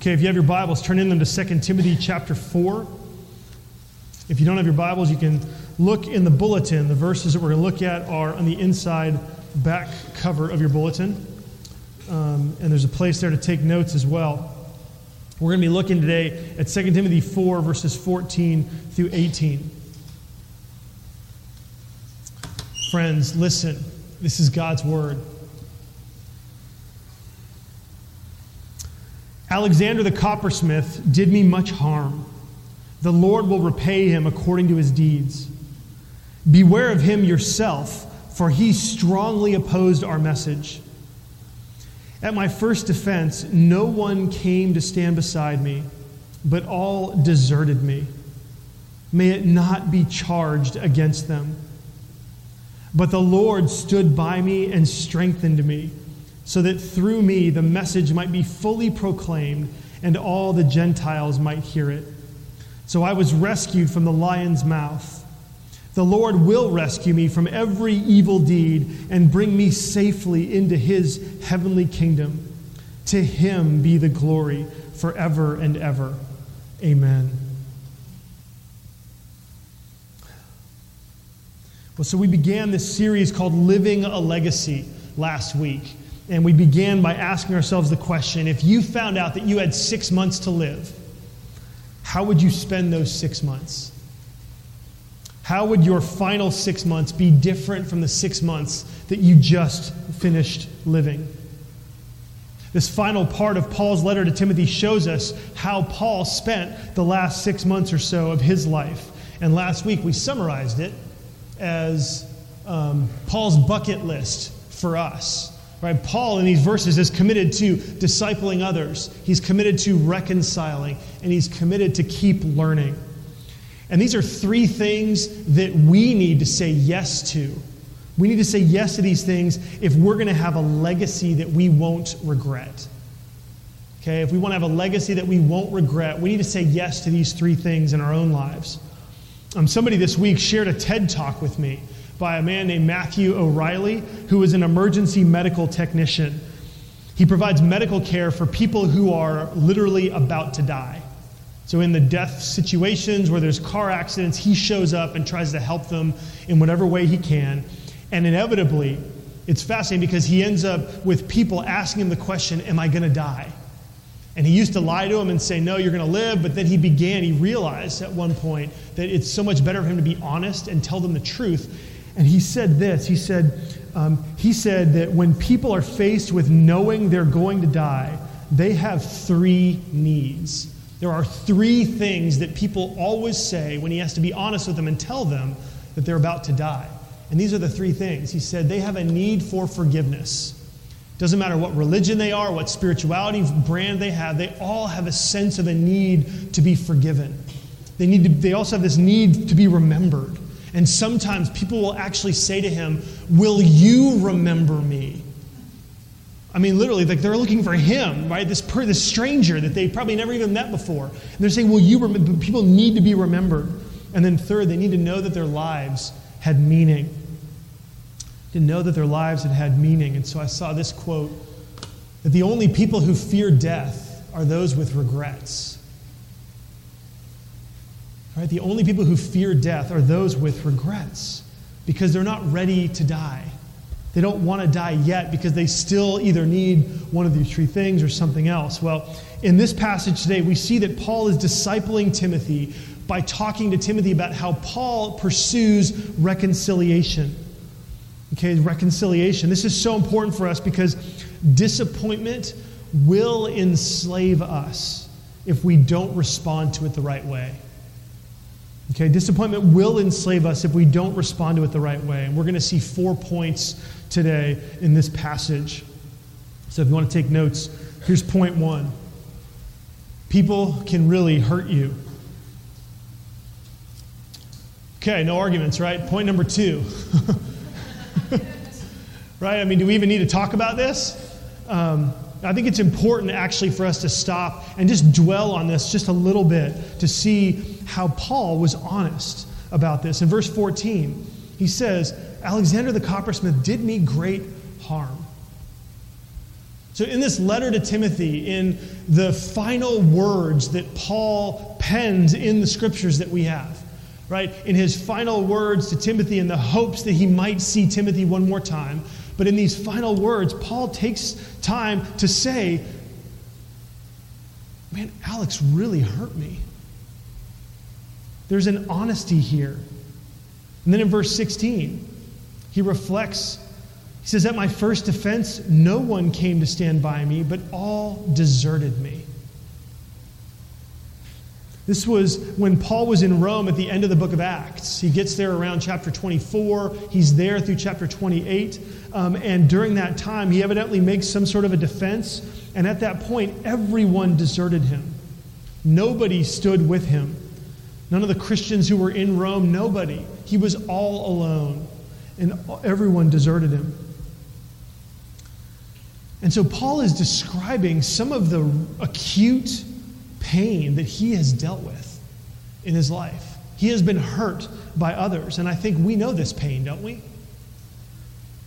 Okay, if you have your Bibles, turn in them to 2 Timothy chapter 4. If you don't have your Bibles, you can look in the bulletin. The verses that we're going to look at are on the inside back cover of your bulletin. Um, and there's a place there to take notes as well. We're going to be looking today at 2 Timothy 4, verses 14 through 18. Friends, listen. This is God's word. Alexander the coppersmith did me much harm. The Lord will repay him according to his deeds. Beware of him yourself, for he strongly opposed our message. At my first defense, no one came to stand beside me, but all deserted me. May it not be charged against them. But the Lord stood by me and strengthened me so that through me the message might be fully proclaimed and all the Gentiles might hear it. So I was rescued from the lion's mouth. The Lord will rescue me from every evil deed and bring me safely into his heavenly kingdom. To him be the glory forever and ever. Amen. Well, so we began this series called Living a Legacy last week. And we began by asking ourselves the question if you found out that you had six months to live, how would you spend those six months? How would your final six months be different from the six months that you just finished living? This final part of Paul's letter to Timothy shows us how Paul spent the last six months or so of his life. And last week we summarized it as um, Paul's bucket list for us. Right? Paul, in these verses, is committed to discipling others. He's committed to reconciling, and he's committed to keep learning. And these are three things that we need to say yes to. We need to say yes to these things if we're going to have a legacy that we won't regret. Okay, if we want to have a legacy that we won't regret, we need to say yes to these three things in our own lives. Um, somebody this week shared a TED talk with me by a man named Matthew O'Reilly, who is an emergency medical technician. He provides medical care for people who are literally about to die. So, in the death situations where there's car accidents, he shows up and tries to help them in whatever way he can. And inevitably, it's fascinating because he ends up with people asking him the question, Am I going to die? And he used to lie to him and say, No, you're going to live. But then he began, he realized at one point that it's so much better for him to be honest and tell them the truth and he said this he said, um, he said that when people are faced with knowing they're going to die, they have three needs. There are three things that people always say when he has to be honest with them and tell them that they're about to die. And these are the three things. He said they have a need for forgiveness. Doesn't matter what religion they are, what spirituality brand they have, they all have a sense of a need to be forgiven. They, need to, they also have this need to be remembered. And sometimes people will actually say to him, Will you remember me? I mean, literally, like they're looking for him, right? This, per, this stranger that they probably never even met before. And they're saying, Will you remember? People need to be remembered. And then, third, they need to know that their lives had meaning. To know that their lives had had meaning. And so I saw this quote that the only people who fear death are those with regrets. Right? The only people who fear death are those with regrets because they're not ready to die. They don't want to die yet because they still either need one of these three things or something else. Well, in this passage today, we see that Paul is discipling Timothy by talking to Timothy about how Paul pursues reconciliation. Okay, reconciliation. This is so important for us because disappointment will enslave us if we don't respond to it the right way. Okay, disappointment will enslave us if we don't respond to it the right way. And we're going to see four points today in this passage. So if you want to take notes, here's point one people can really hurt you. Okay, no arguments, right? Point number two. right? I mean, do we even need to talk about this? Um, I think it's important actually for us to stop and just dwell on this just a little bit to see how Paul was honest about this. In verse 14, he says, Alexander the coppersmith did me great harm. So, in this letter to Timothy, in the final words that Paul pens in the scriptures that we have, right? In his final words to Timothy, in the hopes that he might see Timothy one more time, but in these final words, Paul takes time to say, Man, Alex really hurt me. There's an honesty here. And then in verse 16, he reflects. He says, At my first defense, no one came to stand by me, but all deserted me. This was when Paul was in Rome at the end of the book of Acts. He gets there around chapter 24. He's there through chapter 28. Um, and during that time, he evidently makes some sort of a defense. And at that point, everyone deserted him. Nobody stood with him. None of the Christians who were in Rome, nobody. He was all alone. And everyone deserted him. And so Paul is describing some of the acute pain that he has dealt with in his life. He has been hurt by others. And I think we know this pain, don't we?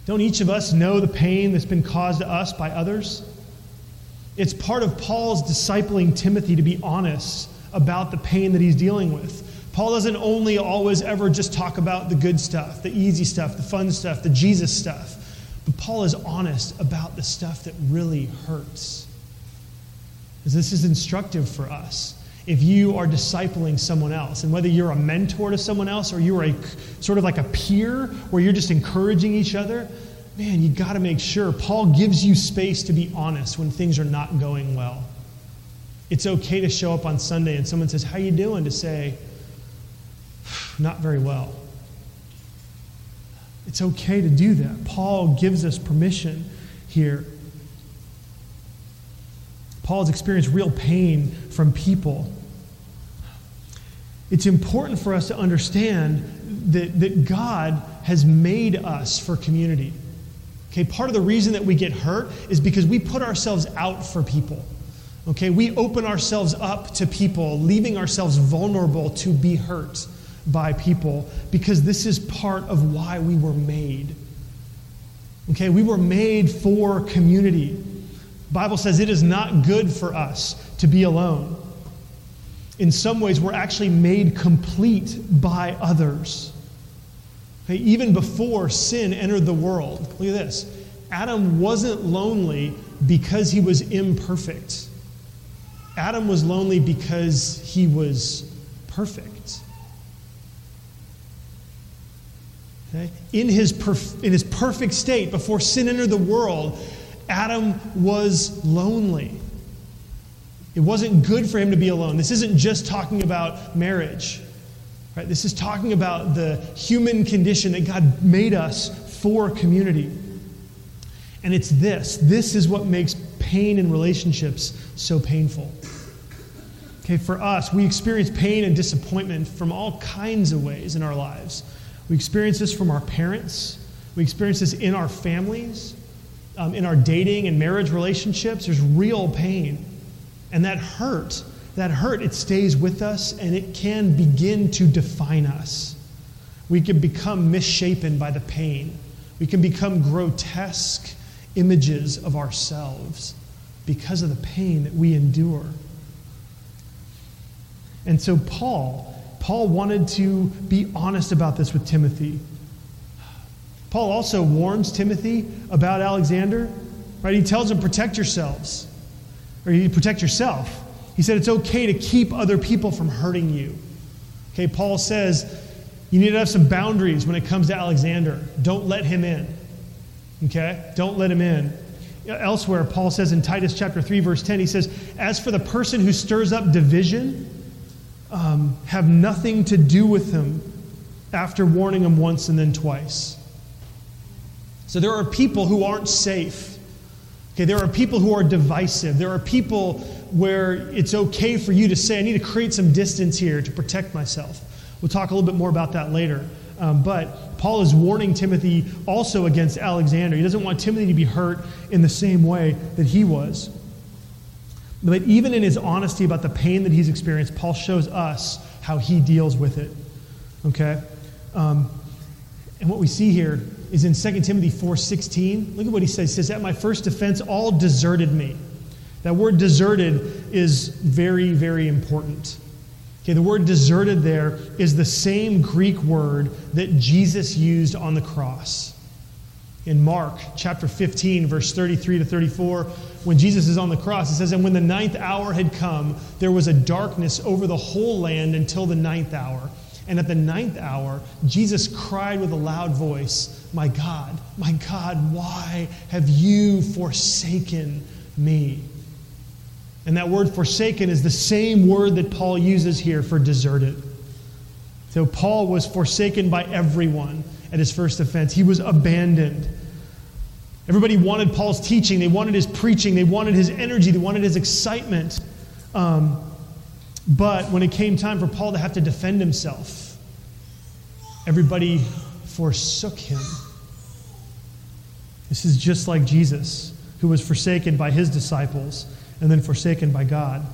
Don't each of us know the pain that's been caused to us by others? It's part of Paul's discipling Timothy to be honest about the pain that he's dealing with. Paul doesn't only always ever just talk about the good stuff, the easy stuff, the fun stuff, the Jesus stuff, but Paul is honest about the stuff that really hurts. This is instructive for us. If you are discipling someone else, and whether you're a mentor to someone else or you're a sort of like a peer where you're just encouraging each other, man, you got to make sure. Paul gives you space to be honest when things are not going well. It's okay to show up on Sunday and someone says, "How you doing?" to say, "Not very well." It's okay to do that. Paul gives us permission here. Paul's experienced real pain from people. It's important for us to understand that, that God has made us for community. Okay, part of the reason that we get hurt is because we put ourselves out for people. Okay, we open ourselves up to people, leaving ourselves vulnerable to be hurt by people because this is part of why we were made. Okay, we were made for community. Bible says it is not good for us to be alone. In some ways, we're actually made complete by others. Okay, even before sin entered the world, look at this Adam wasn't lonely because he was imperfect. Adam was lonely because he was perfect. Okay? In, his perf- in his perfect state, before sin entered the world, Adam was lonely. It wasn't good for him to be alone. This isn't just talking about marriage. Right? This is talking about the human condition that God made us for community. And it's this. This is what makes pain in relationships so painful. Okay, for us, we experience pain and disappointment from all kinds of ways in our lives. We experience this from our parents. We experience this in our families um, in our dating and marriage relationships, there's real pain. And that hurt, that hurt, it stays with us and it can begin to define us. We can become misshapen by the pain. We can become grotesque images of ourselves because of the pain that we endure. And so, Paul, Paul wanted to be honest about this with Timothy. Paul also warns Timothy about Alexander, right? He tells him, protect yourselves, or you protect yourself. He said it's okay to keep other people from hurting you. Okay, Paul says you need to have some boundaries when it comes to Alexander. Don't let him in. Okay? Don't let him in. Elsewhere, Paul says in Titus chapter 3, verse 10, he says, As for the person who stirs up division, um, have nothing to do with him after warning him once and then twice. So there are people who aren't safe. Okay, there are people who are divisive. There are people where it's okay for you to say, I need to create some distance here to protect myself. We'll talk a little bit more about that later. Um, but Paul is warning Timothy also against Alexander. He doesn't want Timothy to be hurt in the same way that he was. But even in his honesty about the pain that he's experienced, Paul shows us how he deals with it. Okay? Um, and what we see here is in 2 Timothy 4:16. Look at what he says. He says, "At my first defense, all deserted me." That word deserted is very, very important. Okay, the word deserted there is the same Greek word that Jesus used on the cross. In Mark chapter 15, verse 33 to 34, when Jesus is on the cross, it says, And when the ninth hour had come, there was a darkness over the whole land until the ninth hour. And at the ninth hour, Jesus cried with a loud voice, My God, my God, why have you forsaken me? And that word forsaken is the same word that Paul uses here for deserted. So Paul was forsaken by everyone at his first offense, he was abandoned. Everybody wanted Paul's teaching, they wanted his preaching, they wanted his energy, they wanted his excitement. Um, but when it came time for Paul to have to defend himself, everybody forsook him. This is just like Jesus, who was forsaken by his disciples and then forsaken by God.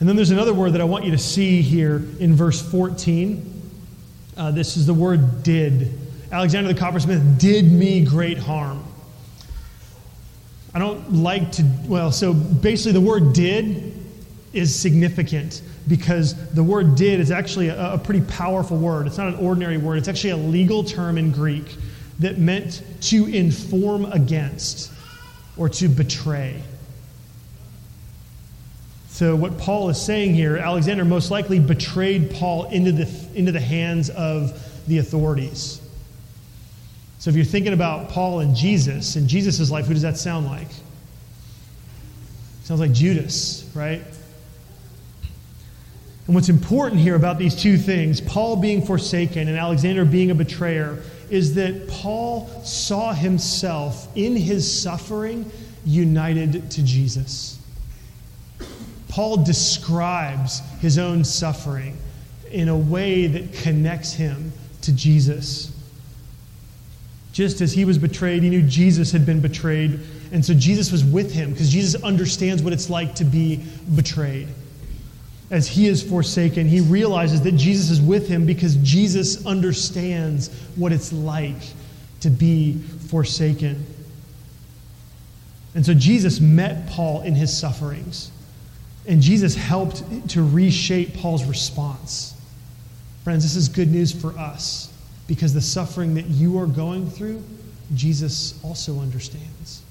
And then there's another word that I want you to see here in verse 14. Uh, this is the word did. Alexander the coppersmith did me great harm. I don't like to, well, so basically the word did is significant because the word did is actually a, a pretty powerful word. It's not an ordinary word, it's actually a legal term in Greek that meant to inform against or to betray. So, what Paul is saying here, Alexander most likely betrayed Paul into the, into the hands of the authorities. So, if you're thinking about Paul and Jesus, in Jesus' life, who does that sound like? Sounds like Judas, right? And what's important here about these two things, Paul being forsaken and Alexander being a betrayer, is that Paul saw himself in his suffering united to Jesus. Paul describes his own suffering in a way that connects him to Jesus. Just as he was betrayed, he knew Jesus had been betrayed. And so Jesus was with him because Jesus understands what it's like to be betrayed. As he is forsaken, he realizes that Jesus is with him because Jesus understands what it's like to be forsaken. And so Jesus met Paul in his sufferings. And Jesus helped to reshape Paul's response. Friends, this is good news for us because the suffering that you are going through, Jesus also understands.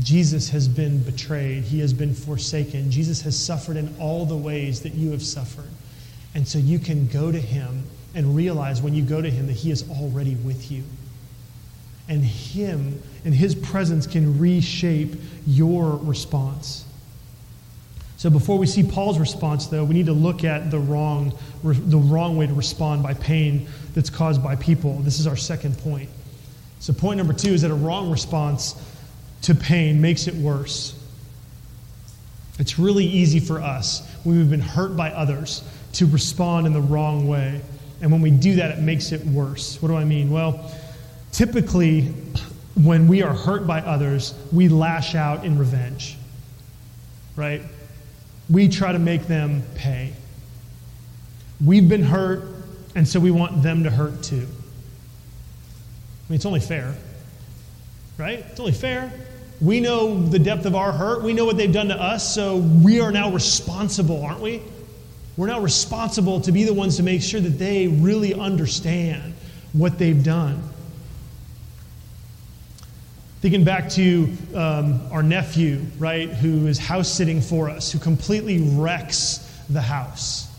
Jesus has been betrayed, he has been forsaken. Jesus has suffered in all the ways that you have suffered. And so you can go to him and realize when you go to him that he is already with you. And him and his presence can reshape your response. So before we see Paul's response, though, we need to look at the wrong, the wrong way to respond by pain that's caused by people. This is our second point. So point number two is that a wrong response to pain makes it worse. It's really easy for us when we've been hurt by others to respond in the wrong way. And when we do that, it makes it worse. What do I mean? Well, typically, when we are hurt by others, we lash out in revenge, right? We try to make them pay. We've been hurt, and so we want them to hurt too. I mean, it's only fair, right? It's only fair. We know the depth of our hurt. We know what they've done to us, so we are now responsible, aren't we? We're now responsible to be the ones to make sure that they really understand what they've done. Thinking back to um, our nephew, right, who is house sitting for us, who completely wrecks the house.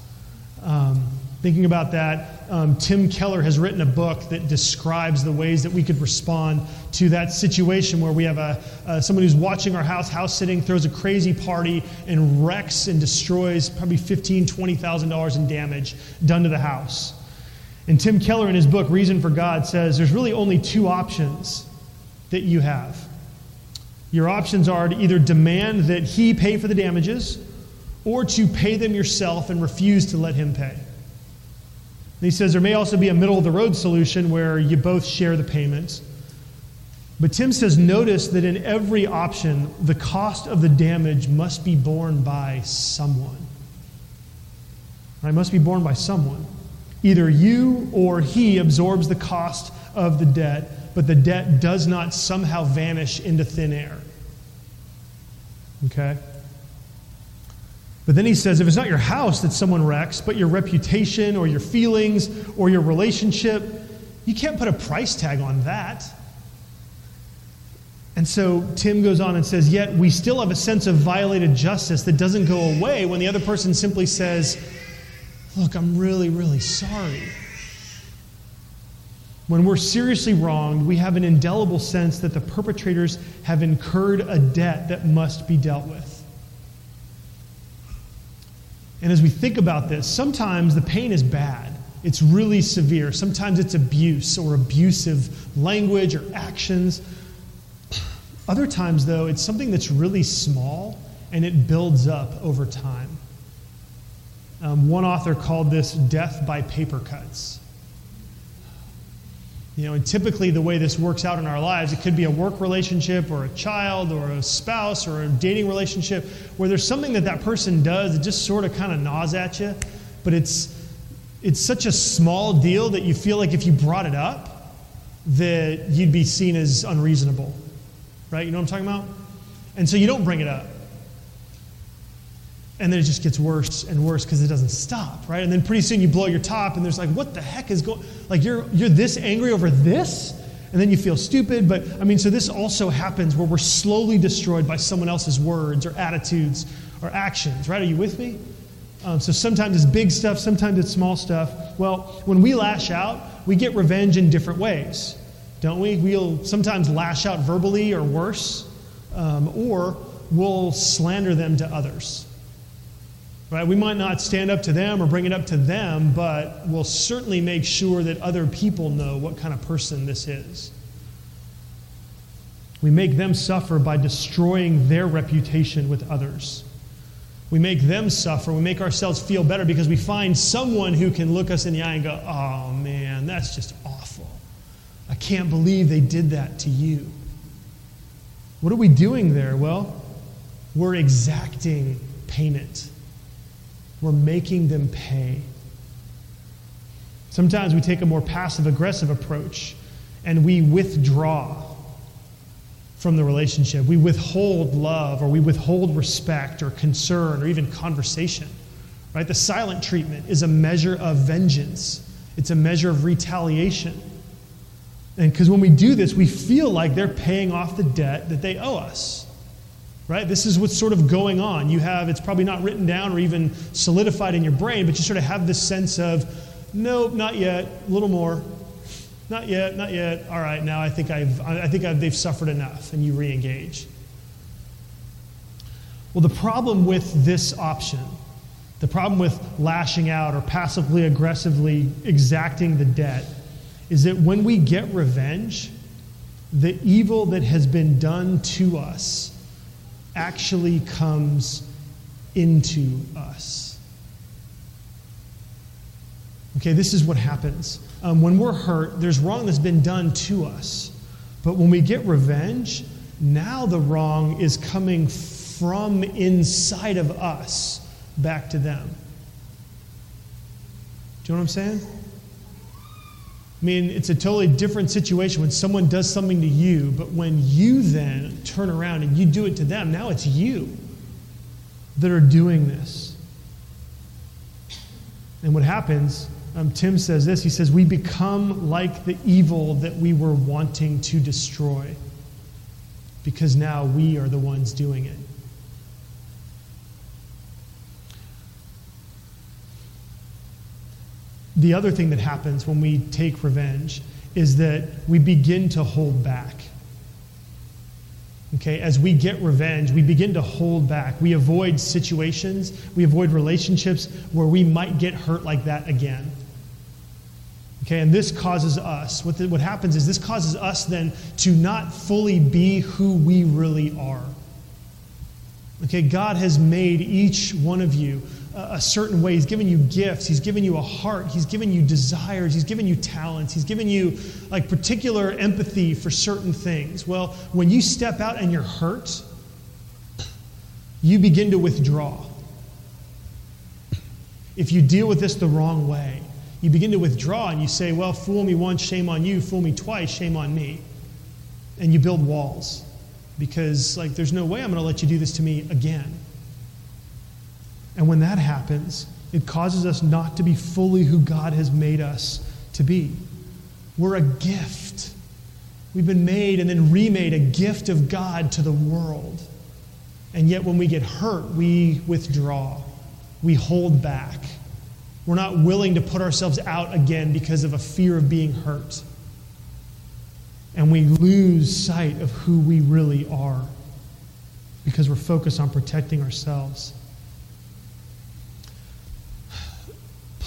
Um, thinking about that, um, Tim Keller has written a book that describes the ways that we could respond to that situation where we have a, uh, someone who's watching our house, house sitting, throws a crazy party, and wrecks and destroys probably $15,000, $20,000 in damage done to the house. And Tim Keller, in his book, Reason for God, says there's really only two options that you have. Your options are to either demand that he pay for the damages or to pay them yourself and refuse to let him pay. And he says there may also be a middle of the road solution where you both share the payments. But Tim says notice that in every option, the cost of the damage must be borne by someone. Right? Must be borne by someone. Either you or he absorbs the cost of the debt, but the debt does not somehow vanish into thin air. Okay? But then he says if it's not your house that someone wrecks, but your reputation or your feelings or your relationship, you can't put a price tag on that. And so Tim goes on and says, Yet we still have a sense of violated justice that doesn't go away when the other person simply says, Look, I'm really, really sorry. When we're seriously wronged, we have an indelible sense that the perpetrators have incurred a debt that must be dealt with. And as we think about this, sometimes the pain is bad. It's really severe. Sometimes it's abuse or abusive language or actions. Other times, though, it's something that's really small and it builds up over time. Um, one author called this death by paper cuts. You know, and typically the way this works out in our lives, it could be a work relationship or a child or a spouse or a dating relationship where there's something that that person does that just sort of kind of gnaws at you, but it's it's such a small deal that you feel like if you brought it up, that you'd be seen as unreasonable. Right? You know what I'm talking about? And so you don't bring it up. And then it just gets worse and worse because it doesn't stop, right? And then pretty soon you blow your top and there's like, what the heck is going like you're you're this angry over this? And then you feel stupid, but I mean, so this also happens where we're slowly destroyed by someone else's words or attitudes or actions, right? Are you with me? Um, so sometimes it's big stuff, sometimes it's small stuff. Well, when we lash out, we get revenge in different ways, don't we? We'll sometimes lash out verbally or worse, um, or we'll slander them to others. Right? We might not stand up to them or bring it up to them, but we'll certainly make sure that other people know what kind of person this is. We make them suffer by destroying their reputation with others. We make them suffer. We make ourselves feel better because we find someone who can look us in the eye and go, oh man, that's just awful. I can't believe they did that to you. What are we doing there? Well, we're exacting payment. We're making them pay. Sometimes we take a more passive aggressive approach and we withdraw from the relationship. We withhold love or we withhold respect or concern or even conversation. Right? The silent treatment is a measure of vengeance. It's a measure of retaliation. And because when we do this, we feel like they're paying off the debt that they owe us right? This is what's sort of going on. You have, it's probably not written down or even solidified in your brain, but you sort of have this sense of, nope, not yet, a little more. Not yet, not yet. All right, now I think, I've, I think I've, they've suffered enough, and you re engage. Well, the problem with this option, the problem with lashing out or passively aggressively exacting the debt, is that when we get revenge, the evil that has been done to us actually comes into us. Okay, this is what happens. Um, when we're hurt, there's wrong that's been done to us. But when we get revenge, now the wrong is coming from inside of us back to them. Do you know what I'm saying? I mean, it's a totally different situation when someone does something to you, but when you then turn around and you do it to them, now it's you that are doing this. And what happens, um, Tim says this he says, We become like the evil that we were wanting to destroy because now we are the ones doing it. The other thing that happens when we take revenge is that we begin to hold back. Okay, as we get revenge, we begin to hold back. We avoid situations, we avoid relationships where we might get hurt like that again. Okay, and this causes us, what, the, what happens is this causes us then to not fully be who we really are. Okay, God has made each one of you a certain way. He's given you gifts. He's given you a heart. He's given you desires. He's given you talents. He's given you like particular empathy for certain things. Well, when you step out and you're hurt, you begin to withdraw. If you deal with this the wrong way, You begin to withdraw and you say, Well, fool me once, shame on you. Fool me twice, shame on me. And you build walls because, like, there's no way I'm going to let you do this to me again. And when that happens, it causes us not to be fully who God has made us to be. We're a gift. We've been made and then remade a gift of God to the world. And yet, when we get hurt, we withdraw, we hold back. We're not willing to put ourselves out again because of a fear of being hurt. And we lose sight of who we really are because we're focused on protecting ourselves.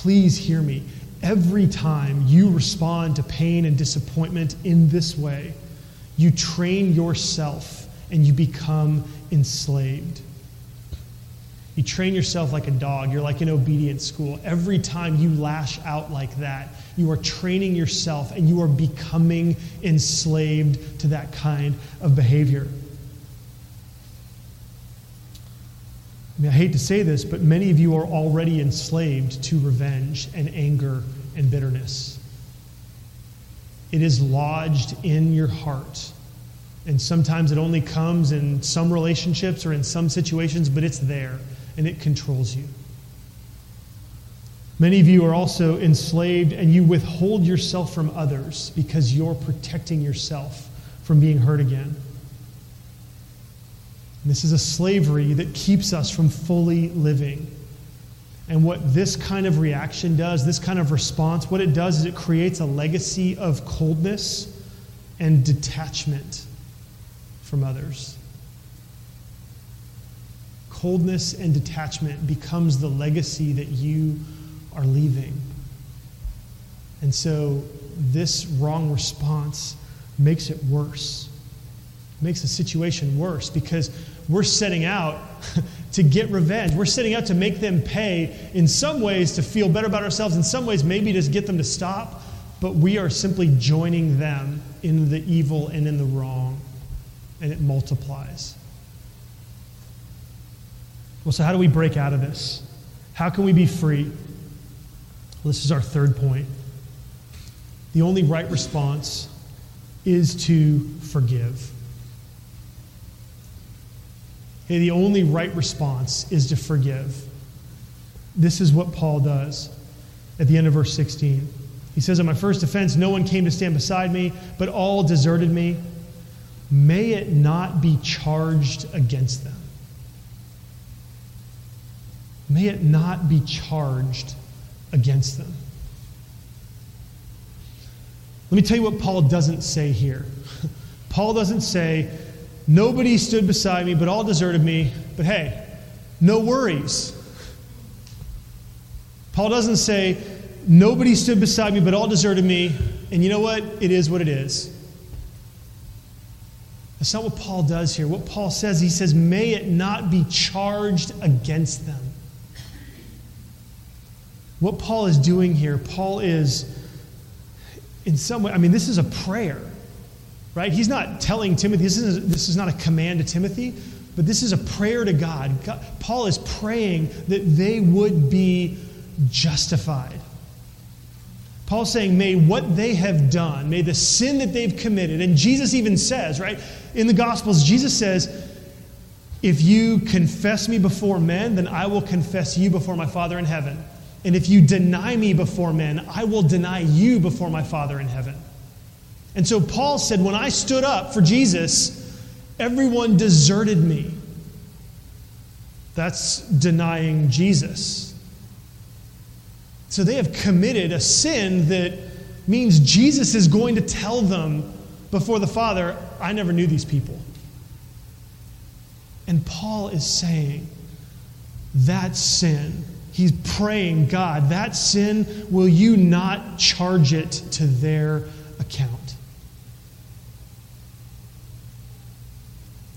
Please hear me. Every time you respond to pain and disappointment in this way, you train yourself and you become enslaved. You train yourself like a dog. You're like in obedience school. Every time you lash out like that, you are training yourself and you are becoming enslaved to that kind of behavior. I mean, I hate to say this, but many of you are already enslaved to revenge and anger and bitterness. It is lodged in your heart. And sometimes it only comes in some relationships or in some situations, but it's there and it controls you. Many of you are also enslaved and you withhold yourself from others because you're protecting yourself from being hurt again. This is a slavery that keeps us from fully living. And what this kind of reaction does, this kind of response, what it does is it creates a legacy of coldness and detachment from others. Coldness and detachment becomes the legacy that you are leaving. And so this wrong response makes it worse. Makes the situation worse because we're setting out to get revenge. We're setting out to make them pay in some ways to feel better about ourselves, in some ways, maybe just get them to stop. But we are simply joining them in the evil and in the wrong and it multiplies. Well, so how do we break out of this? How can we be free? Well, this is our third point. The only right response is to forgive. Okay, the only right response is to forgive. This is what Paul does at the end of verse 16. He says, In my first offense, no one came to stand beside me, but all deserted me may it not be charged against them. May it not be charged against them. Let me tell you what Paul doesn't say here. Paul doesn't say, Nobody stood beside me, but all deserted me, but hey, no worries. Paul doesn't say, Nobody stood beside me, but all deserted me, and you know what? It is what it is. That's not what Paul does here. What Paul says, he says, may it not be charged against them. What Paul is doing here, Paul is, in some way, I mean, this is a prayer, right? He's not telling Timothy, this is, this is not a command to Timothy, but this is a prayer to God. God Paul is praying that they would be justified. Paul's saying, may what they have done, may the sin that they've committed, and Jesus even says, right, in the Gospels, Jesus says, if you confess me before men, then I will confess you before my Father in heaven. And if you deny me before men, I will deny you before my Father in heaven. And so Paul said, when I stood up for Jesus, everyone deserted me. That's denying Jesus. So they have committed a sin that means Jesus is going to tell them before the Father, I never knew these people. And Paul is saying, that sin, he's praying, God, that sin, will you not charge it to their account?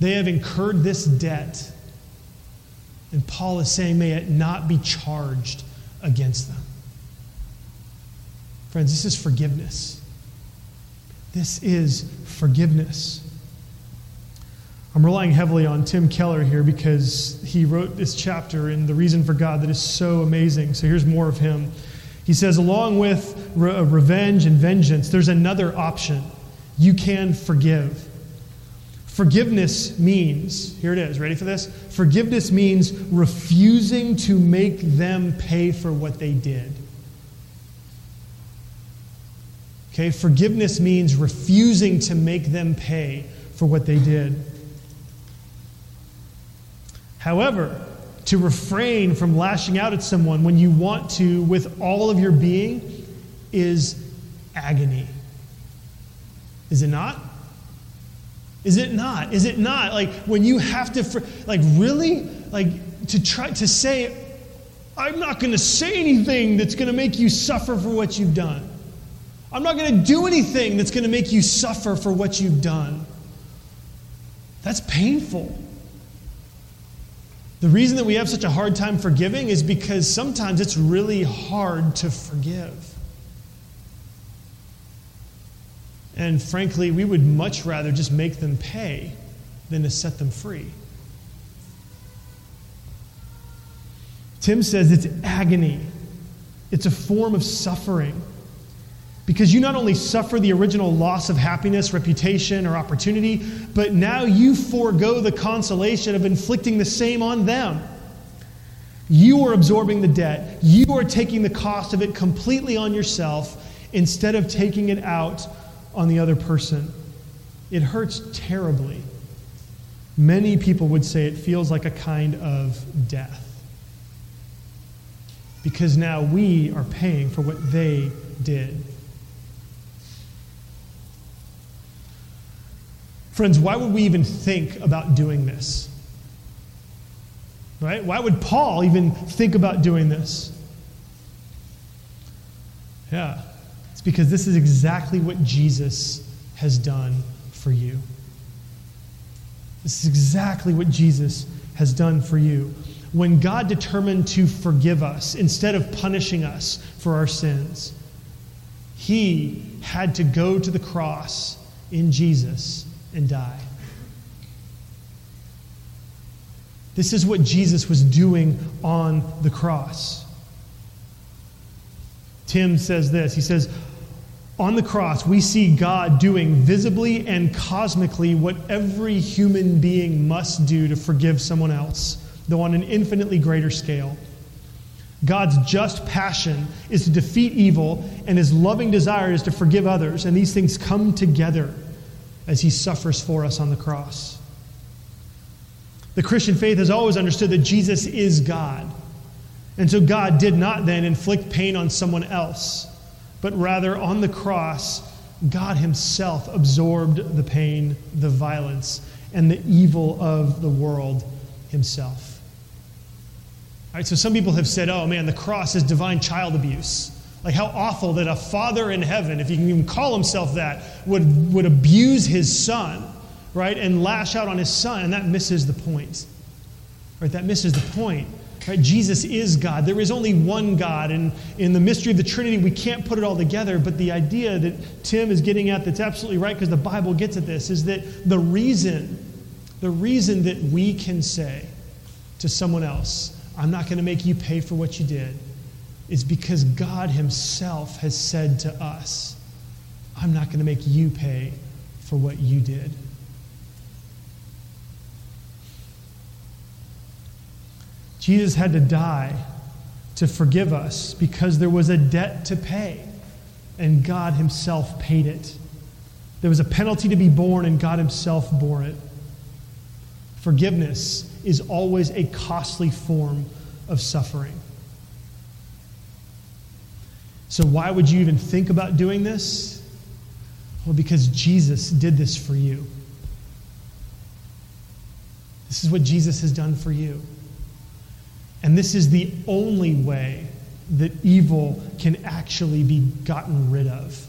They have incurred this debt. And Paul is saying, may it not be charged against them. Friends, this is forgiveness. This is forgiveness. I'm relying heavily on Tim Keller here because he wrote this chapter in The Reason for God that is so amazing. So here's more of him. He says, along with re- uh, revenge and vengeance, there's another option. You can forgive. Forgiveness means, here it is, ready for this? Forgiveness means refusing to make them pay for what they did. Okay, forgiveness means refusing to make them pay for what they did. However, to refrain from lashing out at someone when you want to with all of your being is agony. Is it not? Is it not? Is it not? Like when you have to, like, really? Like to try to say, I'm not going to say anything that's going to make you suffer for what you've done. I'm not going to do anything that's going to make you suffer for what you've done. That's painful. The reason that we have such a hard time forgiving is because sometimes it's really hard to forgive. And frankly, we would much rather just make them pay than to set them free. Tim says it's agony, it's a form of suffering. Because you not only suffer the original loss of happiness, reputation, or opportunity, but now you forego the consolation of inflicting the same on them. You are absorbing the debt. You are taking the cost of it completely on yourself instead of taking it out on the other person. It hurts terribly. Many people would say it feels like a kind of death. Because now we are paying for what they did. Friends, why would we even think about doing this? Right? Why would Paul even think about doing this? Yeah, it's because this is exactly what Jesus has done for you. This is exactly what Jesus has done for you. When God determined to forgive us instead of punishing us for our sins, He had to go to the cross in Jesus and die. This is what Jesus was doing on the cross. Tim says this He says, On the cross, we see God doing visibly and cosmically what every human being must do to forgive someone else, though on an infinitely greater scale. God's just passion is to defeat evil, and his loving desire is to forgive others, and these things come together as he suffers for us on the cross. The Christian faith has always understood that Jesus is God. And so God did not then inflict pain on someone else, but rather on the cross, God Himself absorbed the pain, the violence, and the evil of the world Himself. All right, so some people have said, oh man, the cross is divine child abuse. Like, how awful that a father in heaven, if he can even call himself that, would, would abuse his son, right, and lash out on his son, and that misses the point. Right? That misses the point. Right? Jesus is God. There is only one God. And in the mystery of the Trinity, we can't put it all together. But the idea that Tim is getting at that's absolutely right because the Bible gets at this is that the reason, the reason that we can say to someone else, I'm not going to make you pay for what you did, is because God Himself has said to us, I'm not going to make you pay for what you did. Jesus had to die to forgive us because there was a debt to pay, and God Himself paid it. There was a penalty to be borne, and God Himself bore it. Forgiveness is always a costly form of suffering. So, why would you even think about doing this? Well, because Jesus did this for you. This is what Jesus has done for you. And this is the only way that evil can actually be gotten rid of.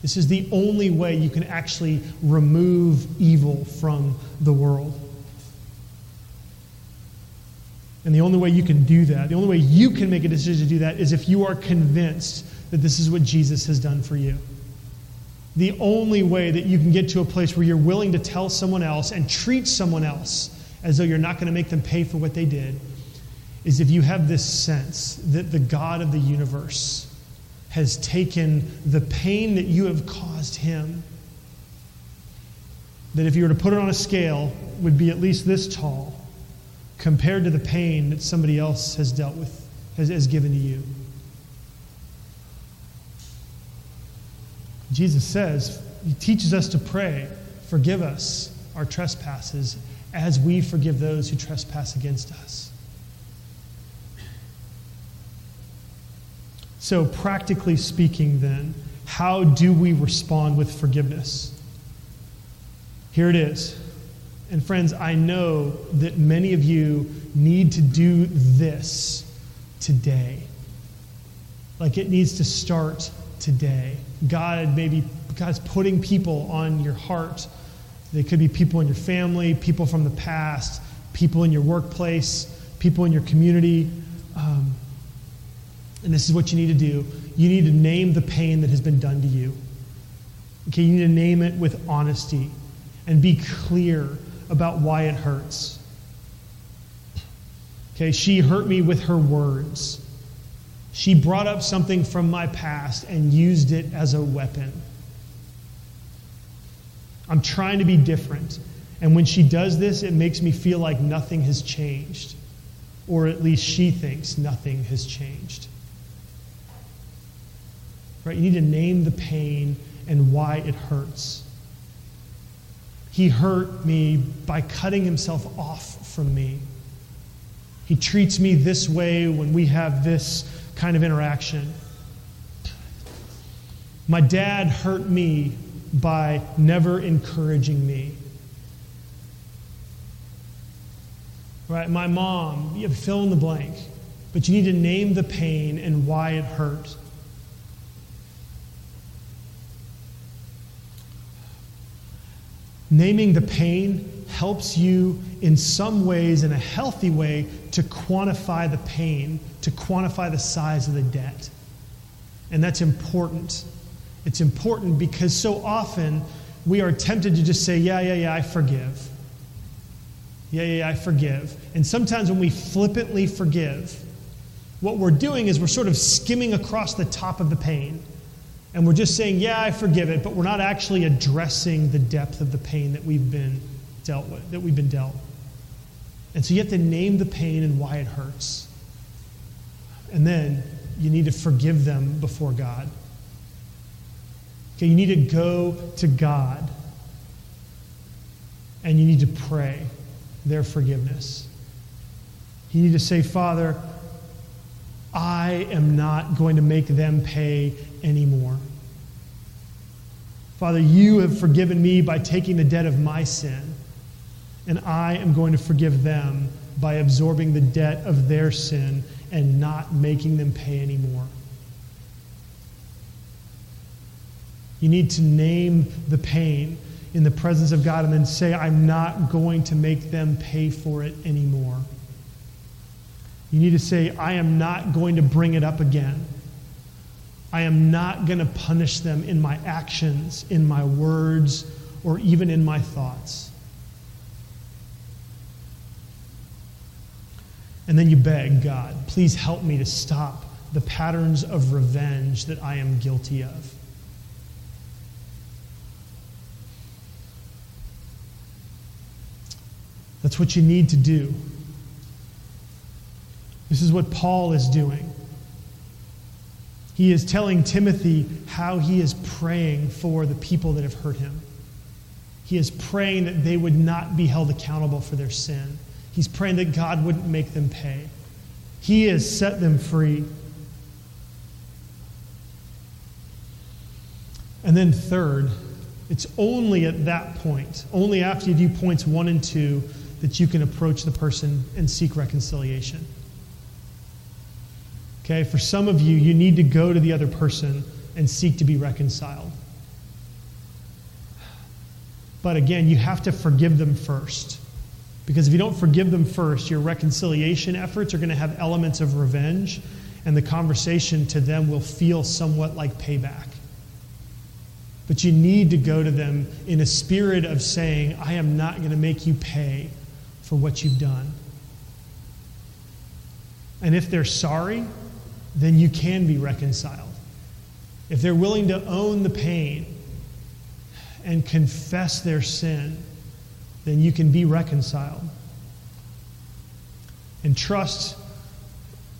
This is the only way you can actually remove evil from the world. And the only way you can do that, the only way you can make a decision to do that is if you are convinced that this is what Jesus has done for you. The only way that you can get to a place where you're willing to tell someone else and treat someone else as though you're not going to make them pay for what they did is if you have this sense that the God of the universe has taken the pain that you have caused him, that if you were to put it on a scale, would be at least this tall compared to the pain that somebody else has dealt with, has, has given to you. Jesus says, He teaches us to pray, forgive us our trespasses as we forgive those who trespass against us. So, practically speaking, then, how do we respond with forgiveness? Here it is. And, friends, I know that many of you need to do this today. Like it needs to start today. God maybe God's putting people on your heart. They could be people in your family, people from the past, people in your workplace, people in your community. Um, and this is what you need to do. You need to name the pain that has been done to you. Okay, you need to name it with honesty and be clear about why it hurts. Okay, she hurt me with her words. She brought up something from my past and used it as a weapon. I'm trying to be different. And when she does this, it makes me feel like nothing has changed. Or at least she thinks nothing has changed. Right? You need to name the pain and why it hurts. He hurt me by cutting himself off from me. He treats me this way when we have this kind of interaction. My dad hurt me by never encouraging me. Right? My mom, you fill in the blank, but you need to name the pain and why it hurt. Naming the pain helps you in some ways, in a healthy way, to quantify the pain, to quantify the size of the debt. And that's important. It's important because so often we are tempted to just say, Yeah, yeah, yeah, I forgive. Yeah, yeah, yeah, I forgive. And sometimes when we flippantly forgive, what we're doing is we're sort of skimming across the top of the pain. And we're just saying, Yeah, I forgive it, but we're not actually addressing the depth of the pain that we've been dealt with, that we've been dealt. And so you have to name the pain and why it hurts. And then you need to forgive them before God. Okay, you need to go to God and you need to pray their forgiveness. You need to say, Father, I am not going to make them pay anymore. Father, you have forgiven me by taking the debt of my sin and I am going to forgive them by absorbing the debt of their sin and not making them pay anymore. You need to name the pain in the presence of God and then say, I'm not going to make them pay for it anymore. You need to say, I am not going to bring it up again. I am not going to punish them in my actions, in my words, or even in my thoughts. And then you beg God, please help me to stop the patterns of revenge that I am guilty of. That's what you need to do. This is what Paul is doing. He is telling Timothy how he is praying for the people that have hurt him. He is praying that they would not be held accountable for their sin. He's praying that God wouldn't make them pay. He has set them free. And then, third, it's only at that point, only after you do points one and two, that you can approach the person and seek reconciliation. Okay, for some of you, you need to go to the other person and seek to be reconciled. But again, you have to forgive them first. Because if you don't forgive them first, your reconciliation efforts are going to have elements of revenge, and the conversation to them will feel somewhat like payback. But you need to go to them in a spirit of saying, I am not going to make you pay for what you've done. And if they're sorry, then you can be reconciled. If they're willing to own the pain and confess their sin, then you can be reconciled. And trust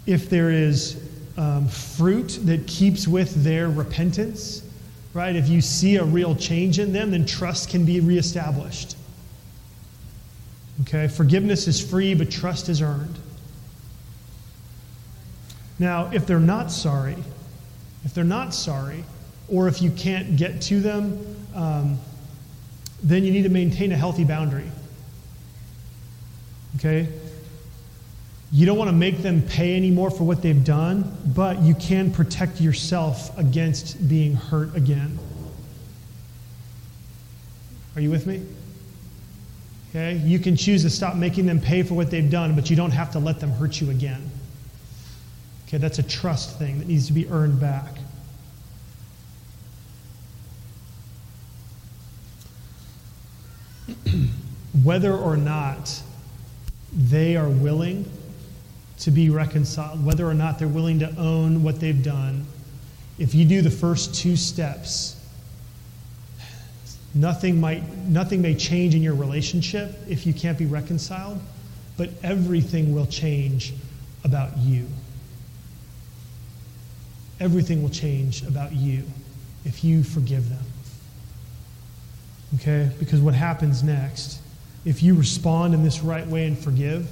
if there is um, fruit that keeps with their repentance, right? If you see a real change in them, then trust can be reestablished. Okay? Forgiveness is free, but trust is earned. Now, if they're not sorry, if they're not sorry, or if you can't get to them, um, then you need to maintain a healthy boundary. Okay? You don't want to make them pay anymore for what they've done, but you can protect yourself against being hurt again. Are you with me? Okay? You can choose to stop making them pay for what they've done, but you don't have to let them hurt you again. Okay, that's a trust thing that needs to be earned back. Whether or not they are willing to be reconciled, whether or not they're willing to own what they've done, if you do the first two steps, nothing might nothing may change in your relationship if you can't be reconciled, but everything will change about you everything will change about you if you forgive them. Okay? Because what happens next, if you respond in this right way and forgive,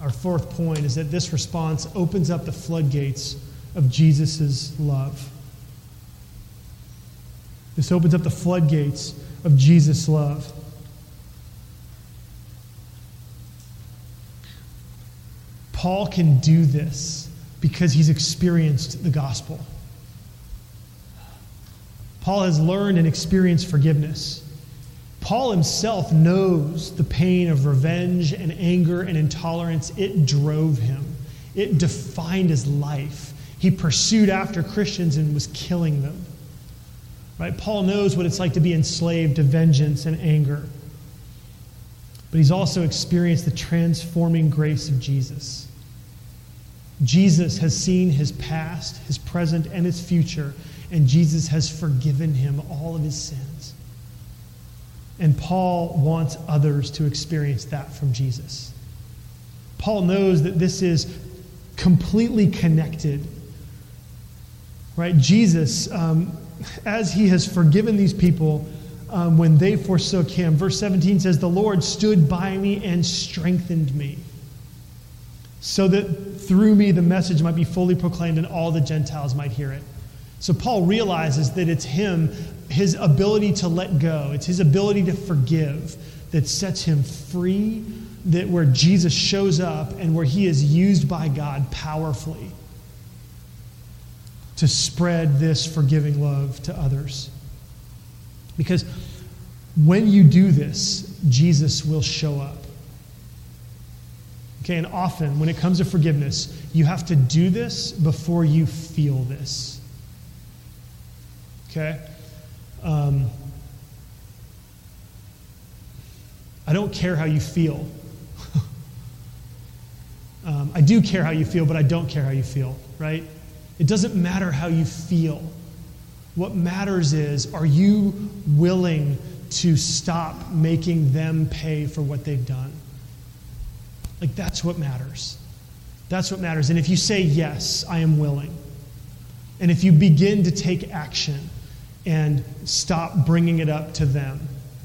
our fourth point is that this response opens up the floodgates of Jesus' love. This opens up the floodgates of Jesus' love. Paul can do this because he's experienced the gospel. Paul has learned and experienced forgiveness. Paul himself knows the pain of revenge and anger and intolerance. It drove him, it defined his life. He pursued after Christians and was killing them. Right? Paul knows what it's like to be enslaved to vengeance and anger. But he's also experienced the transforming grace of Jesus. Jesus has seen his past, his present, and his future, and Jesus has forgiven him all of his sins. And Paul wants others to experience that from Jesus. Paul knows that this is completely connected. Right? Jesus, um, as he has forgiven these people um, when they forsook him, verse 17 says, The Lord stood by me and strengthened me so that through me the message might be fully proclaimed and all the Gentiles might hear it. So Paul realizes that it's him, his ability to let go, it's his ability to forgive that sets him free, that where Jesus shows up and where he is used by God powerfully to spread this forgiving love to others. Because when you do this, Jesus will show up. Okay, and often when it comes to forgiveness, you have to do this before you feel this. Okay? Um, I don't care how you feel. um, I do care how you feel, but I don't care how you feel, right? It doesn't matter how you feel. What matters is are you willing to stop making them pay for what they've done? Like, that's what matters. That's what matters. And if you say, Yes, I am willing, and if you begin to take action and stop bringing it up to them,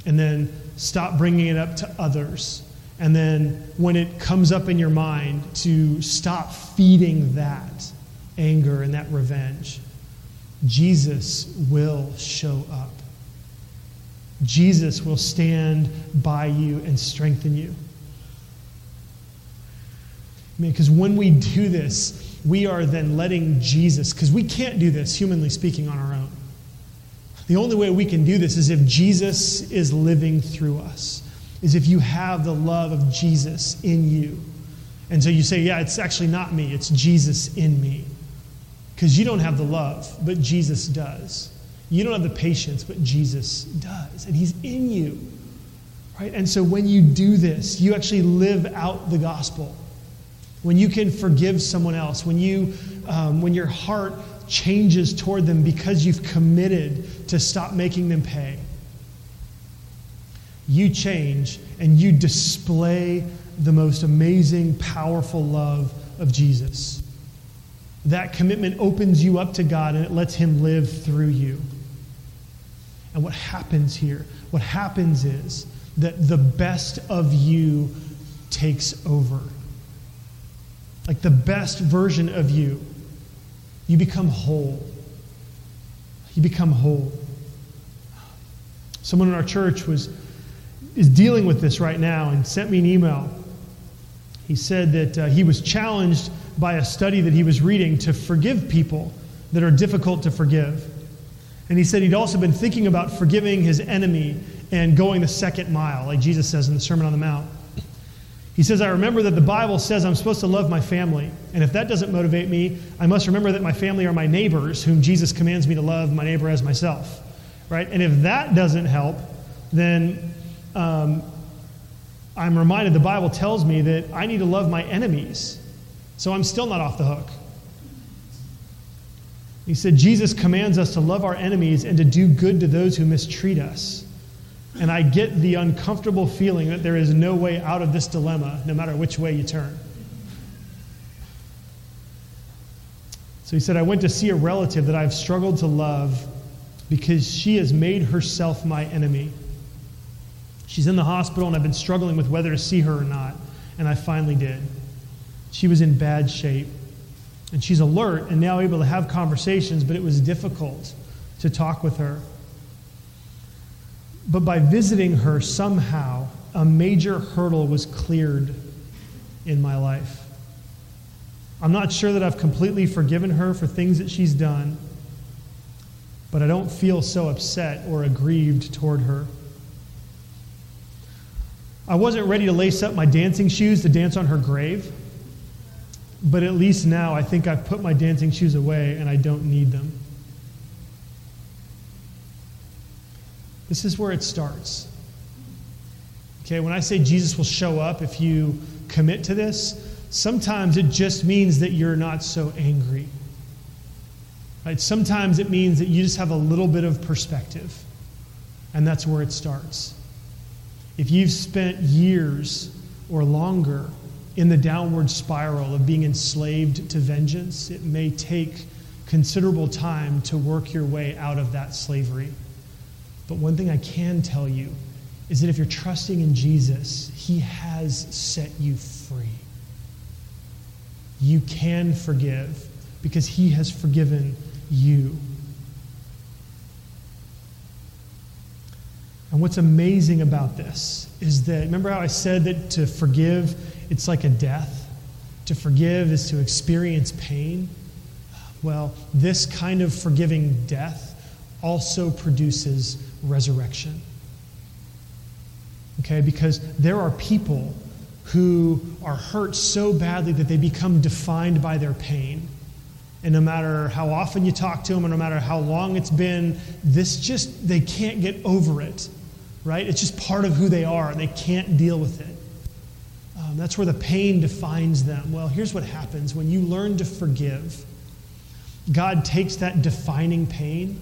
and then stop bringing it up to others, and then when it comes up in your mind, to stop feeding that anger and that revenge, Jesus will show up. Jesus will stand by you and strengthen you. Because when we do this, we are then letting Jesus, because we can't do this, humanly speaking, on our own. The only way we can do this is if Jesus is living through us, is if you have the love of Jesus in you. And so you say, yeah, it's actually not me, it's Jesus in me. Because you don't have the love, but Jesus does. You don't have the patience, but Jesus does. And He's in you. Right? And so when you do this, you actually live out the gospel when you can forgive someone else, when, you, um, when your heart changes toward them because you've committed to stop making them pay, you change and you display the most amazing, powerful love of Jesus. That commitment opens you up to God and it lets Him live through you. And what happens here, what happens is that the best of you takes over. Like the best version of you, you become whole. You become whole. Someone in our church was is dealing with this right now and sent me an email. He said that uh, he was challenged by a study that he was reading to forgive people that are difficult to forgive. And he said he'd also been thinking about forgiving his enemy and going the second mile, like Jesus says in the Sermon on the Mount. He says, I remember that the Bible says I'm supposed to love my family. And if that doesn't motivate me, I must remember that my family are my neighbors, whom Jesus commands me to love my neighbor as myself. Right? And if that doesn't help, then um, I'm reminded the Bible tells me that I need to love my enemies. So I'm still not off the hook. He said, Jesus commands us to love our enemies and to do good to those who mistreat us. And I get the uncomfortable feeling that there is no way out of this dilemma, no matter which way you turn. So he said, I went to see a relative that I've struggled to love because she has made herself my enemy. She's in the hospital, and I've been struggling with whether to see her or not. And I finally did. She was in bad shape. And she's alert and now able to have conversations, but it was difficult to talk with her. But by visiting her, somehow, a major hurdle was cleared in my life. I'm not sure that I've completely forgiven her for things that she's done, but I don't feel so upset or aggrieved toward her. I wasn't ready to lace up my dancing shoes to dance on her grave, but at least now I think I've put my dancing shoes away and I don't need them. This is where it starts. Okay, when I say Jesus will show up if you commit to this, sometimes it just means that you're not so angry. Right? Sometimes it means that you just have a little bit of perspective. And that's where it starts. If you've spent years or longer in the downward spiral of being enslaved to vengeance, it may take considerable time to work your way out of that slavery. But one thing I can tell you is that if you're trusting in Jesus, He has set you free. You can forgive because He has forgiven you. And what's amazing about this is that, remember how I said that to forgive, it's like a death? To forgive is to experience pain. Well, this kind of forgiving death also produces resurrection. Okay, because there are people who are hurt so badly that they become defined by their pain. And no matter how often you talk to them, and no matter how long it's been, this just, they can't get over it right? It's just part of who they are, and they can't deal with it. That's where the pain defines them. Well, here's what happens when you learn to forgive, God takes that defining pain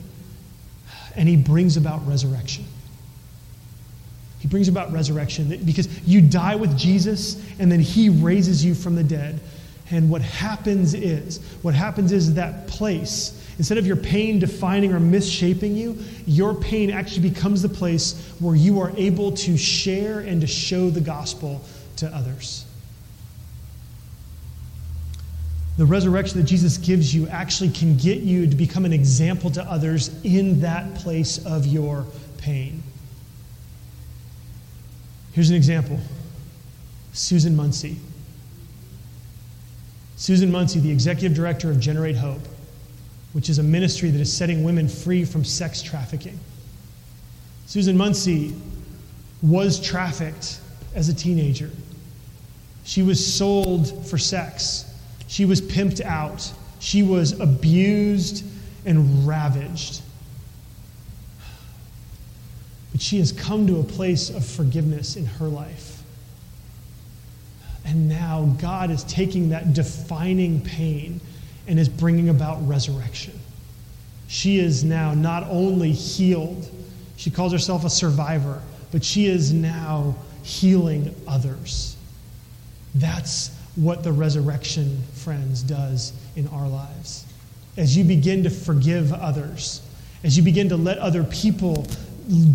and He brings about resurrection. He brings about resurrection because you die with Jesus and then He raises you from the dead. And what happens is, what happens is that place Instead of your pain defining or misshaping you, your pain actually becomes the place where you are able to share and to show the gospel to others. The resurrection that Jesus gives you actually can get you to become an example to others in that place of your pain. Here's an example Susan Munsey. Susan Munsey, the executive director of Generate Hope which is a ministry that is setting women free from sex trafficking. Susan Munsey was trafficked as a teenager. She was sold for sex. She was pimped out. She was abused and ravaged. But she has come to a place of forgiveness in her life. And now God is taking that defining pain and is bringing about resurrection. She is now not only healed, she calls herself a survivor, but she is now healing others. That's what the resurrection, friends, does in our lives. As you begin to forgive others, as you begin to let other people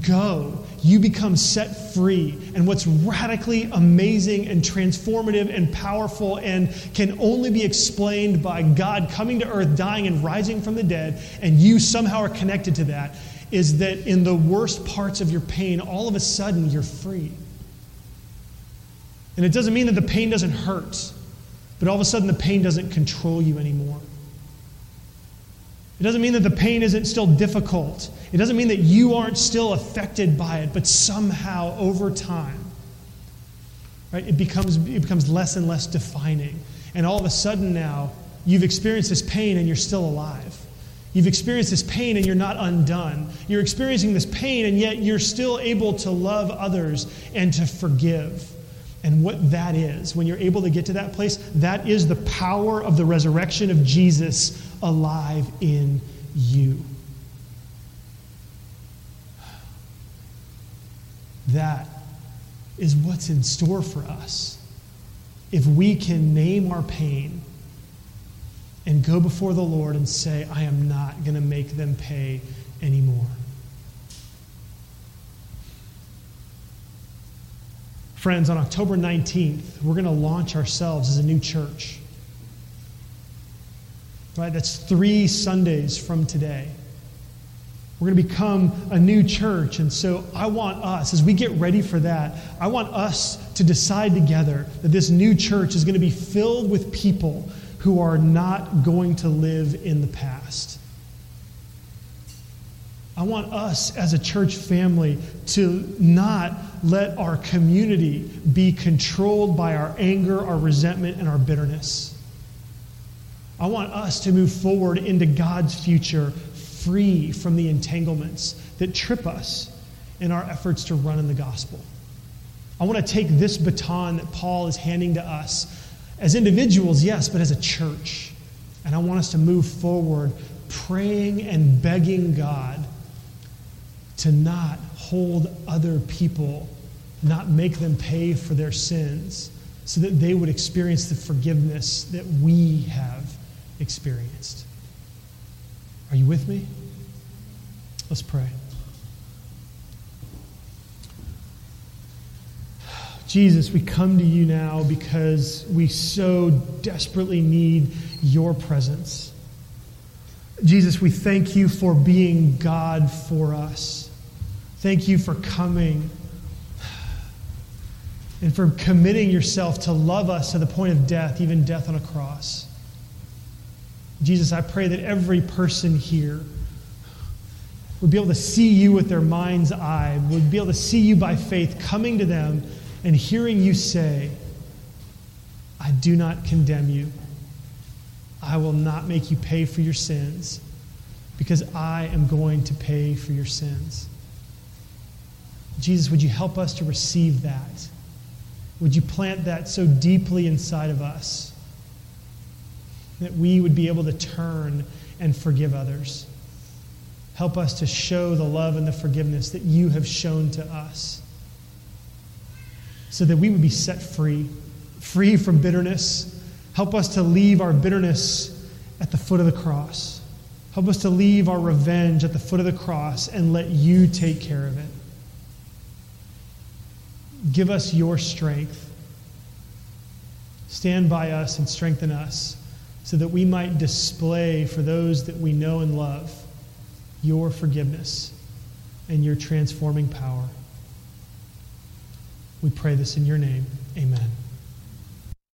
go, you become set free. And what's radically amazing and transformative and powerful and can only be explained by God coming to earth, dying, and rising from the dead, and you somehow are connected to that, is that in the worst parts of your pain, all of a sudden you're free. And it doesn't mean that the pain doesn't hurt, but all of a sudden the pain doesn't control you anymore. It doesn't mean that the pain isn't still difficult. It doesn't mean that you aren't still affected by it, but somehow over time, right, it becomes, it becomes less and less defining. And all of a sudden now, you've experienced this pain and you're still alive. You've experienced this pain and you're not undone. You're experiencing this pain and yet you're still able to love others and to forgive. And what that is, when you're able to get to that place, that is the power of the resurrection of Jesus alive in you. That is what's in store for us. If we can name our pain and go before the Lord and say, I am not going to make them pay anymore. Friends, on October 19th, we're going to launch ourselves as a new church. Right? That's three Sundays from today. We're going to become a new church. And so I want us, as we get ready for that, I want us to decide together that this new church is going to be filled with people who are not going to live in the past. I want us as a church family to not let our community be controlled by our anger, our resentment, and our bitterness. I want us to move forward into God's future free from the entanglements that trip us in our efforts to run in the gospel. I want to take this baton that Paul is handing to us as individuals, yes, but as a church. And I want us to move forward praying and begging God to not hold other people, not make them pay for their sins, so that they would experience the forgiveness that we have experienced. Are you with me? Let's pray. Jesus, we come to you now because we so desperately need your presence. Jesus, we thank you for being God for us. Thank you for coming and for committing yourself to love us to the point of death, even death on a cross. Jesus, I pray that every person here would be able to see you with their mind's eye, would be able to see you by faith coming to them and hearing you say, I do not condemn you. I will not make you pay for your sins because I am going to pay for your sins. Jesus, would you help us to receive that? Would you plant that so deeply inside of us that we would be able to turn and forgive others? Help us to show the love and the forgiveness that you have shown to us so that we would be set free, free from bitterness. Help us to leave our bitterness at the foot of the cross. Help us to leave our revenge at the foot of the cross and let you take care of it. Give us your strength. Stand by us and strengthen us so that we might display for those that we know and love your forgiveness and your transforming power. We pray this in your name. Amen.